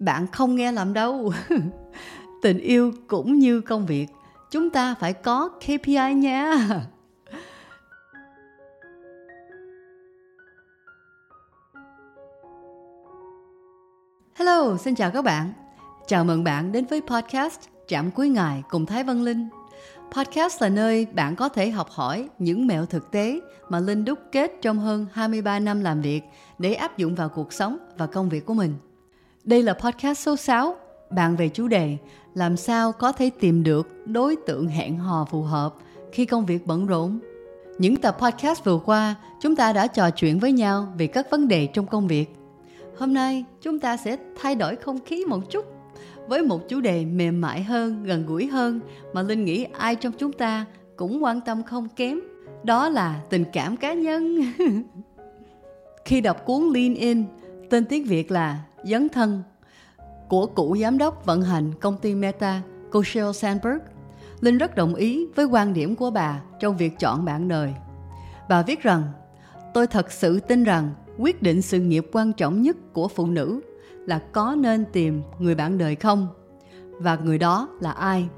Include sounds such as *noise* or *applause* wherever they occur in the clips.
bạn không nghe làm đâu *laughs* tình yêu cũng như công việc chúng ta phải có kpi nha *laughs* Hello, xin chào các bạn. Chào mừng bạn đến với podcast Trạm Cuối Ngày cùng Thái Văn Linh. Podcast là nơi bạn có thể học hỏi những mẹo thực tế mà Linh đúc kết trong hơn 23 năm làm việc để áp dụng vào cuộc sống và công việc của mình. Đây là podcast số 6, bàn về chủ đề làm sao có thể tìm được đối tượng hẹn hò phù hợp khi công việc bận rộn. Những tập podcast vừa qua, chúng ta đã trò chuyện với nhau về các vấn đề trong công việc. Hôm nay, chúng ta sẽ thay đổi không khí một chút với một chủ đề mềm mại hơn, gần gũi hơn mà Linh nghĩ ai trong chúng ta cũng quan tâm không kém. Đó là tình cảm cá nhân. *laughs* Khi đọc cuốn Lean In, tên tiếng Việt là Dấn thân của cựu giám đốc vận hành công ty Meta, cô Sheryl Sandberg, Linh rất đồng ý với quan điểm của bà trong việc chọn bạn đời. Bà viết rằng, tôi thật sự tin rằng quyết định sự nghiệp quan trọng nhất của phụ nữ là có nên tìm người bạn đời không? Và người đó là ai?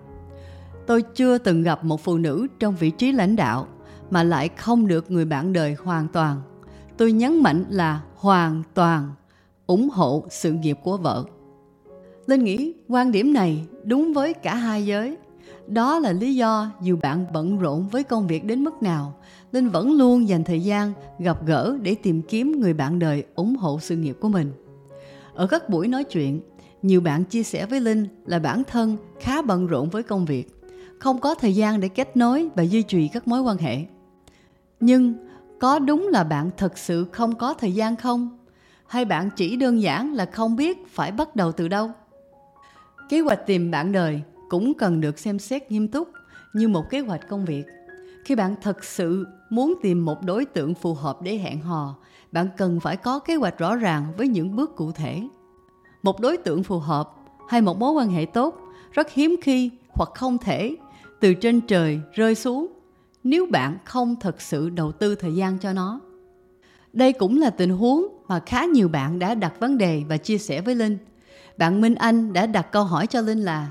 Tôi chưa từng gặp một phụ nữ trong vị trí lãnh đạo mà lại không được người bạn đời hoàn toàn. Tôi nhấn mạnh là hoàn toàn ủng hộ sự nghiệp của vợ linh nghĩ quan điểm này đúng với cả hai giới đó là lý do dù bạn bận rộn với công việc đến mức nào linh vẫn luôn dành thời gian gặp gỡ để tìm kiếm người bạn đời ủng hộ sự nghiệp của mình ở các buổi nói chuyện, nhiều bạn chia sẻ với Linh là bản thân khá bận rộn với công việc, không có thời gian để kết nối và duy trì các mối quan hệ. Nhưng có đúng là bạn thật sự không có thời gian không? Hay bạn chỉ đơn giản là không biết phải bắt đầu từ đâu? Kế hoạch tìm bạn đời cũng cần được xem xét nghiêm túc như một kế hoạch công việc. Khi bạn thật sự muốn tìm một đối tượng phù hợp để hẹn hò, bạn cần phải có kế hoạch rõ ràng với những bước cụ thể một đối tượng phù hợp hay một mối quan hệ tốt rất hiếm khi hoặc không thể từ trên trời rơi xuống nếu bạn không thật sự đầu tư thời gian cho nó đây cũng là tình huống mà khá nhiều bạn đã đặt vấn đề và chia sẻ với linh. Bạn minh anh đã đặt câu hỏi cho linh là,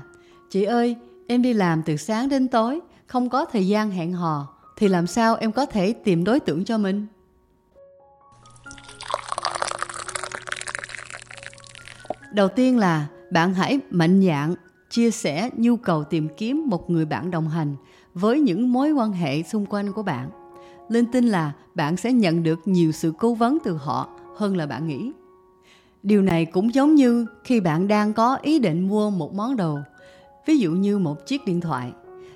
chị ơi, em đi làm từ sáng đến tối, không có thời gian hẹn hò, thì làm sao em có thể tìm đối tượng cho mình? Đầu tiên là, bạn hãy mạnh dạn chia sẻ nhu cầu tìm kiếm một người bạn đồng hành với những mối quan hệ xung quanh của bạn linh tin là bạn sẽ nhận được nhiều sự cố vấn từ họ hơn là bạn nghĩ. Điều này cũng giống như khi bạn đang có ý định mua một món đồ. Ví dụ như một chiếc điện thoại,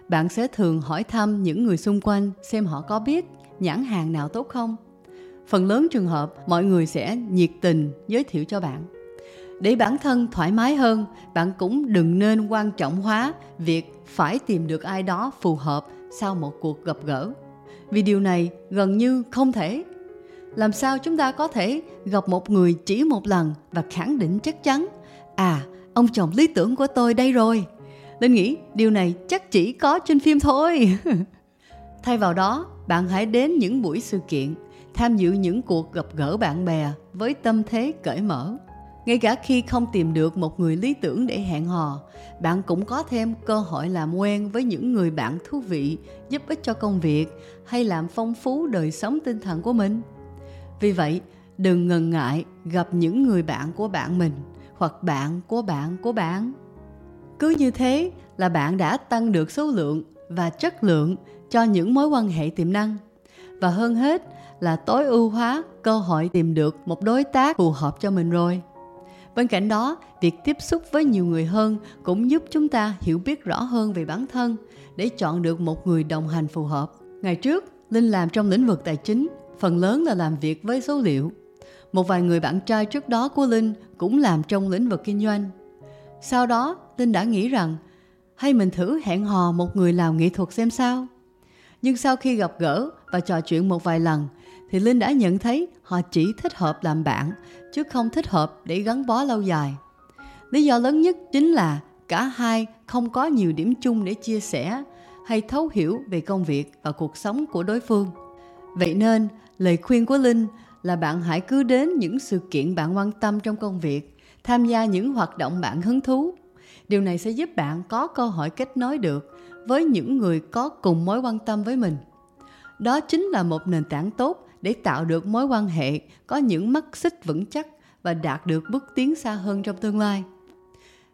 bạn sẽ thường hỏi thăm những người xung quanh xem họ có biết nhãn hàng nào tốt không. Phần lớn trường hợp, mọi người sẽ nhiệt tình giới thiệu cho bạn. Để bản thân thoải mái hơn, bạn cũng đừng nên quan trọng hóa việc phải tìm được ai đó phù hợp sau một cuộc gặp gỡ vì điều này gần như không thể. Làm sao chúng ta có thể gặp một người chỉ một lần và khẳng định chắc chắn à ông chồng lý tưởng của tôi đây rồi. Linh nghĩ điều này chắc chỉ có trên phim thôi. *laughs* Thay vào đó, bạn hãy đến những buổi sự kiện, tham dự những cuộc gặp gỡ bạn bè với tâm thế cởi mở ngay cả khi không tìm được một người lý tưởng để hẹn hò, bạn cũng có thêm cơ hội làm quen với những người bạn thú vị, giúp ích cho công việc hay làm phong phú đời sống tinh thần của mình. Vì vậy, đừng ngần ngại gặp những người bạn của bạn mình hoặc bạn của bạn của bạn. Cứ như thế là bạn đã tăng được số lượng và chất lượng cho những mối quan hệ tiềm năng. Và hơn hết là tối ưu hóa cơ hội tìm được một đối tác phù hợp cho mình rồi. Bên cạnh đó, việc tiếp xúc với nhiều người hơn cũng giúp chúng ta hiểu biết rõ hơn về bản thân để chọn được một người đồng hành phù hợp. Ngày trước, Linh làm trong lĩnh vực tài chính, phần lớn là làm việc với số liệu. Một vài người bạn trai trước đó của Linh cũng làm trong lĩnh vực kinh doanh. Sau đó, Linh đã nghĩ rằng hay mình thử hẹn hò một người làm nghệ thuật xem sao. Nhưng sau khi gặp gỡ và trò chuyện một vài lần, thì Linh đã nhận thấy họ chỉ thích hợp làm bạn chứ không thích hợp để gắn bó lâu dài. Lý do lớn nhất chính là cả hai không có nhiều điểm chung để chia sẻ hay thấu hiểu về công việc và cuộc sống của đối phương. Vậy nên, lời khuyên của Linh là bạn hãy cứ đến những sự kiện bạn quan tâm trong công việc tham gia những hoạt động bạn hứng thú. Điều này sẽ giúp bạn có cơ hội kết nối được với những người có cùng mối quan tâm với mình. Đó chính là một nền tảng tốt để tạo được mối quan hệ có những mắt xích vững chắc và đạt được bước tiến xa hơn trong tương lai.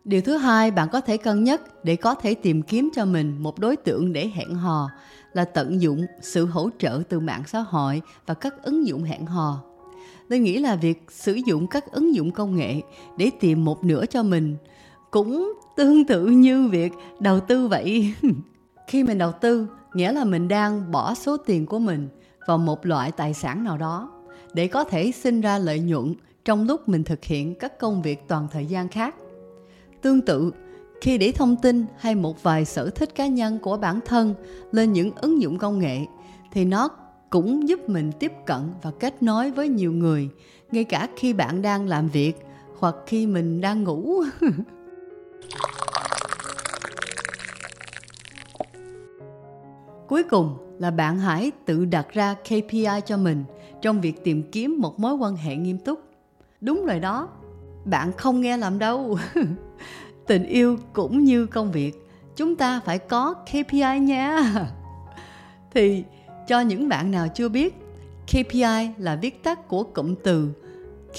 Điều thứ hai bạn có thể cân nhắc để có thể tìm kiếm cho mình một đối tượng để hẹn hò là tận dụng sự hỗ trợ từ mạng xã hội và các ứng dụng hẹn hò. Tôi nghĩ là việc sử dụng các ứng dụng công nghệ để tìm một nửa cho mình cũng tương tự như việc đầu tư vậy. *laughs* Khi mình đầu tư, nghĩa là mình đang bỏ số tiền của mình vào một loại tài sản nào đó để có thể sinh ra lợi nhuận trong lúc mình thực hiện các công việc toàn thời gian khác. Tương tự, khi để thông tin hay một vài sở thích cá nhân của bản thân lên những ứng dụng công nghệ thì nó cũng giúp mình tiếp cận và kết nối với nhiều người ngay cả khi bạn đang làm việc hoặc khi mình đang ngủ *laughs* cuối cùng là bạn hãy tự đặt ra kpi cho mình trong việc tìm kiếm một mối quan hệ nghiêm túc. Đúng rồi đó, bạn không nghe làm đâu. *laughs* Tình yêu cũng như công việc, chúng ta phải có kpi nha. *laughs* Thì, cho những bạn nào chưa biết kpi là viết tắt của cụm từ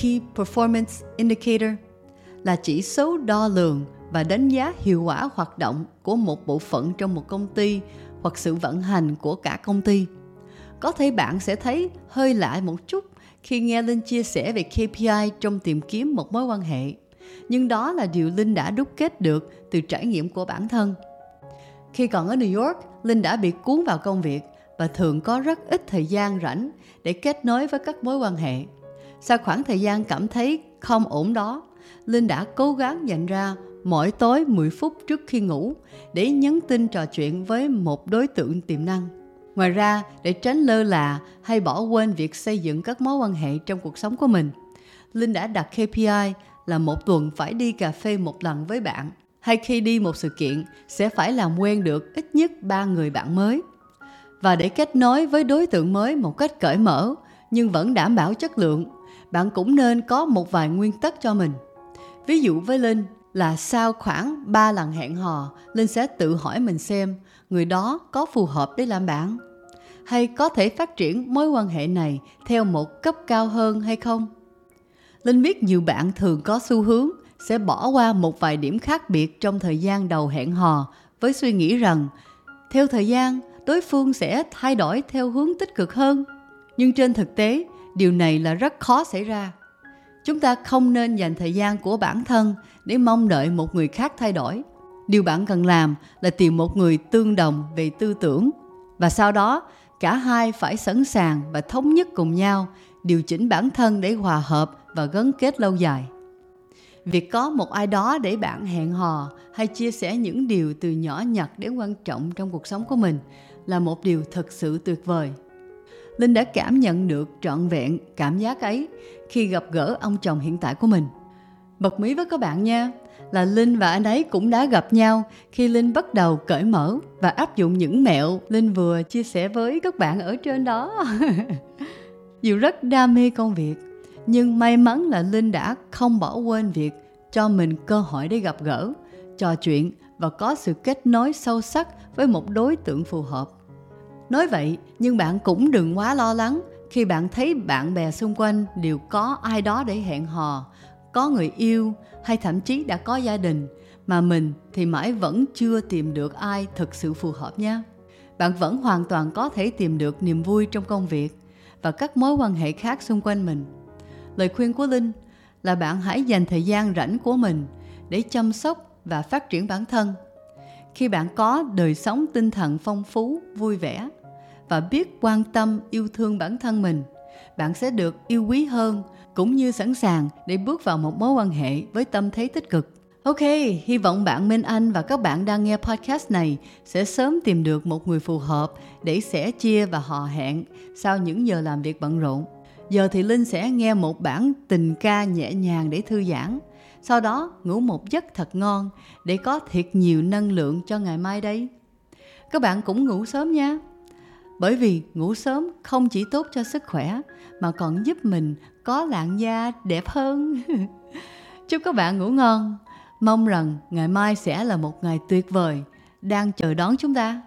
key performance indicator, là chỉ số đo lường và đánh giá hiệu quả hoạt động của một bộ phận trong một công ty hoặc sự vận hành của cả công ty có thể bạn sẽ thấy hơi lạ một chút khi nghe Linh chia sẻ về KPI trong tìm kiếm một mối quan hệ. Nhưng đó là điều Linh đã đúc kết được từ trải nghiệm của bản thân. Khi còn ở New York, Linh đã bị cuốn vào công việc và thường có rất ít thời gian rảnh để kết nối với các mối quan hệ. Sau khoảng thời gian cảm thấy không ổn đó, Linh đã cố gắng nhận ra mỗi tối 10 phút trước khi ngủ để nhắn tin trò chuyện với một đối tượng tiềm năng. Ngoài ra, để tránh lơ là hay bỏ quên việc xây dựng các mối quan hệ trong cuộc sống của mình, Linh đã đặt KPI là một tuần phải đi cà phê một lần với bạn hay khi đi một sự kiện sẽ phải làm quen được ít nhất ba người bạn mới. Và để kết nối với đối tượng mới một cách cởi mở nhưng vẫn đảm bảo chất lượng, bạn cũng nên có một vài nguyên tắc cho mình. Ví dụ với Linh là sau khoảng 3 lần hẹn hò, Linh sẽ tự hỏi mình xem người đó có phù hợp để làm bạn hay có thể phát triển mối quan hệ này theo một cấp cao hơn hay không. Linh biết nhiều bạn thường có xu hướng sẽ bỏ qua một vài điểm khác biệt trong thời gian đầu hẹn hò với suy nghĩ rằng theo thời gian đối phương sẽ thay đổi theo hướng tích cực hơn. Nhưng trên thực tế điều này là rất khó xảy ra chúng ta không nên dành thời gian của bản thân để mong đợi một người khác thay đổi. Điều bạn cần làm là tìm một người tương đồng về tư tưởng. Và sau đó, cả hai phải sẵn sàng và thống nhất cùng nhau điều chỉnh bản thân để hòa hợp và gắn kết lâu dài. Việc có một ai đó để bạn hẹn hò hay chia sẻ những điều từ nhỏ nhặt đến quan trọng trong cuộc sống của mình là một điều thật sự tuyệt vời linh đã cảm nhận được trọn vẹn cảm giác ấy khi gặp gỡ ông chồng hiện tại của mình bật mí với các bạn nha là Linh và anh ấy cũng đã gặp nhau khi Linh bắt đầu cởi mở và áp dụng những mẹo Linh vừa chia sẻ với các bạn ở trên đó. *laughs* Dù rất đam mê công việc, nhưng may mắn là Linh đã không bỏ quên việc cho mình cơ hội để gặp gỡ, trò chuyện và có sự kết nối sâu sắc với một đối tượng phù hợp. Nói vậy, nhưng bạn cũng đừng quá lo lắng khi bạn thấy bạn bè xung quanh đều có ai đó để hẹn hò, có người yêu hay thậm chí đã có gia đình mà mình thì mãi vẫn chưa tìm được ai thực sự phù hợp nha. Bạn vẫn hoàn toàn có thể tìm được niềm vui trong công việc và các mối quan hệ khác xung quanh mình. Lời khuyên của linh là bạn hãy dành thời gian rảnh của mình để chăm sóc và phát triển bản thân. Khi bạn có đời sống tinh thần phong phú vui vẻ và biết quan tâm yêu thương bản thân mình bạn sẽ được yêu quý hơn cũng như sẵn sàng để bước vào một mối quan hệ với tâm thế tích cực. Ok, hy vọng bạn Minh Anh và các bạn đang nghe podcast này sẽ sớm tìm được một người phù hợp để sẻ chia và hò hẹn sau những giờ làm việc bận rộn. Giờ thì Linh sẽ nghe một bản tình ca nhẹ nhàng để thư giãn. Sau đó ngủ một giấc thật ngon để có thiệt nhiều năng lượng cho ngày mai đây. Các bạn cũng ngủ sớm nha. Bởi vì ngủ sớm không chỉ tốt cho sức khỏe, mà còn giúp mình có làn da đẹp hơn. *laughs* Chúc các bạn ngủ ngon. Mong rằng ngày mai sẽ là một ngày tuyệt vời đang chờ đón chúng ta.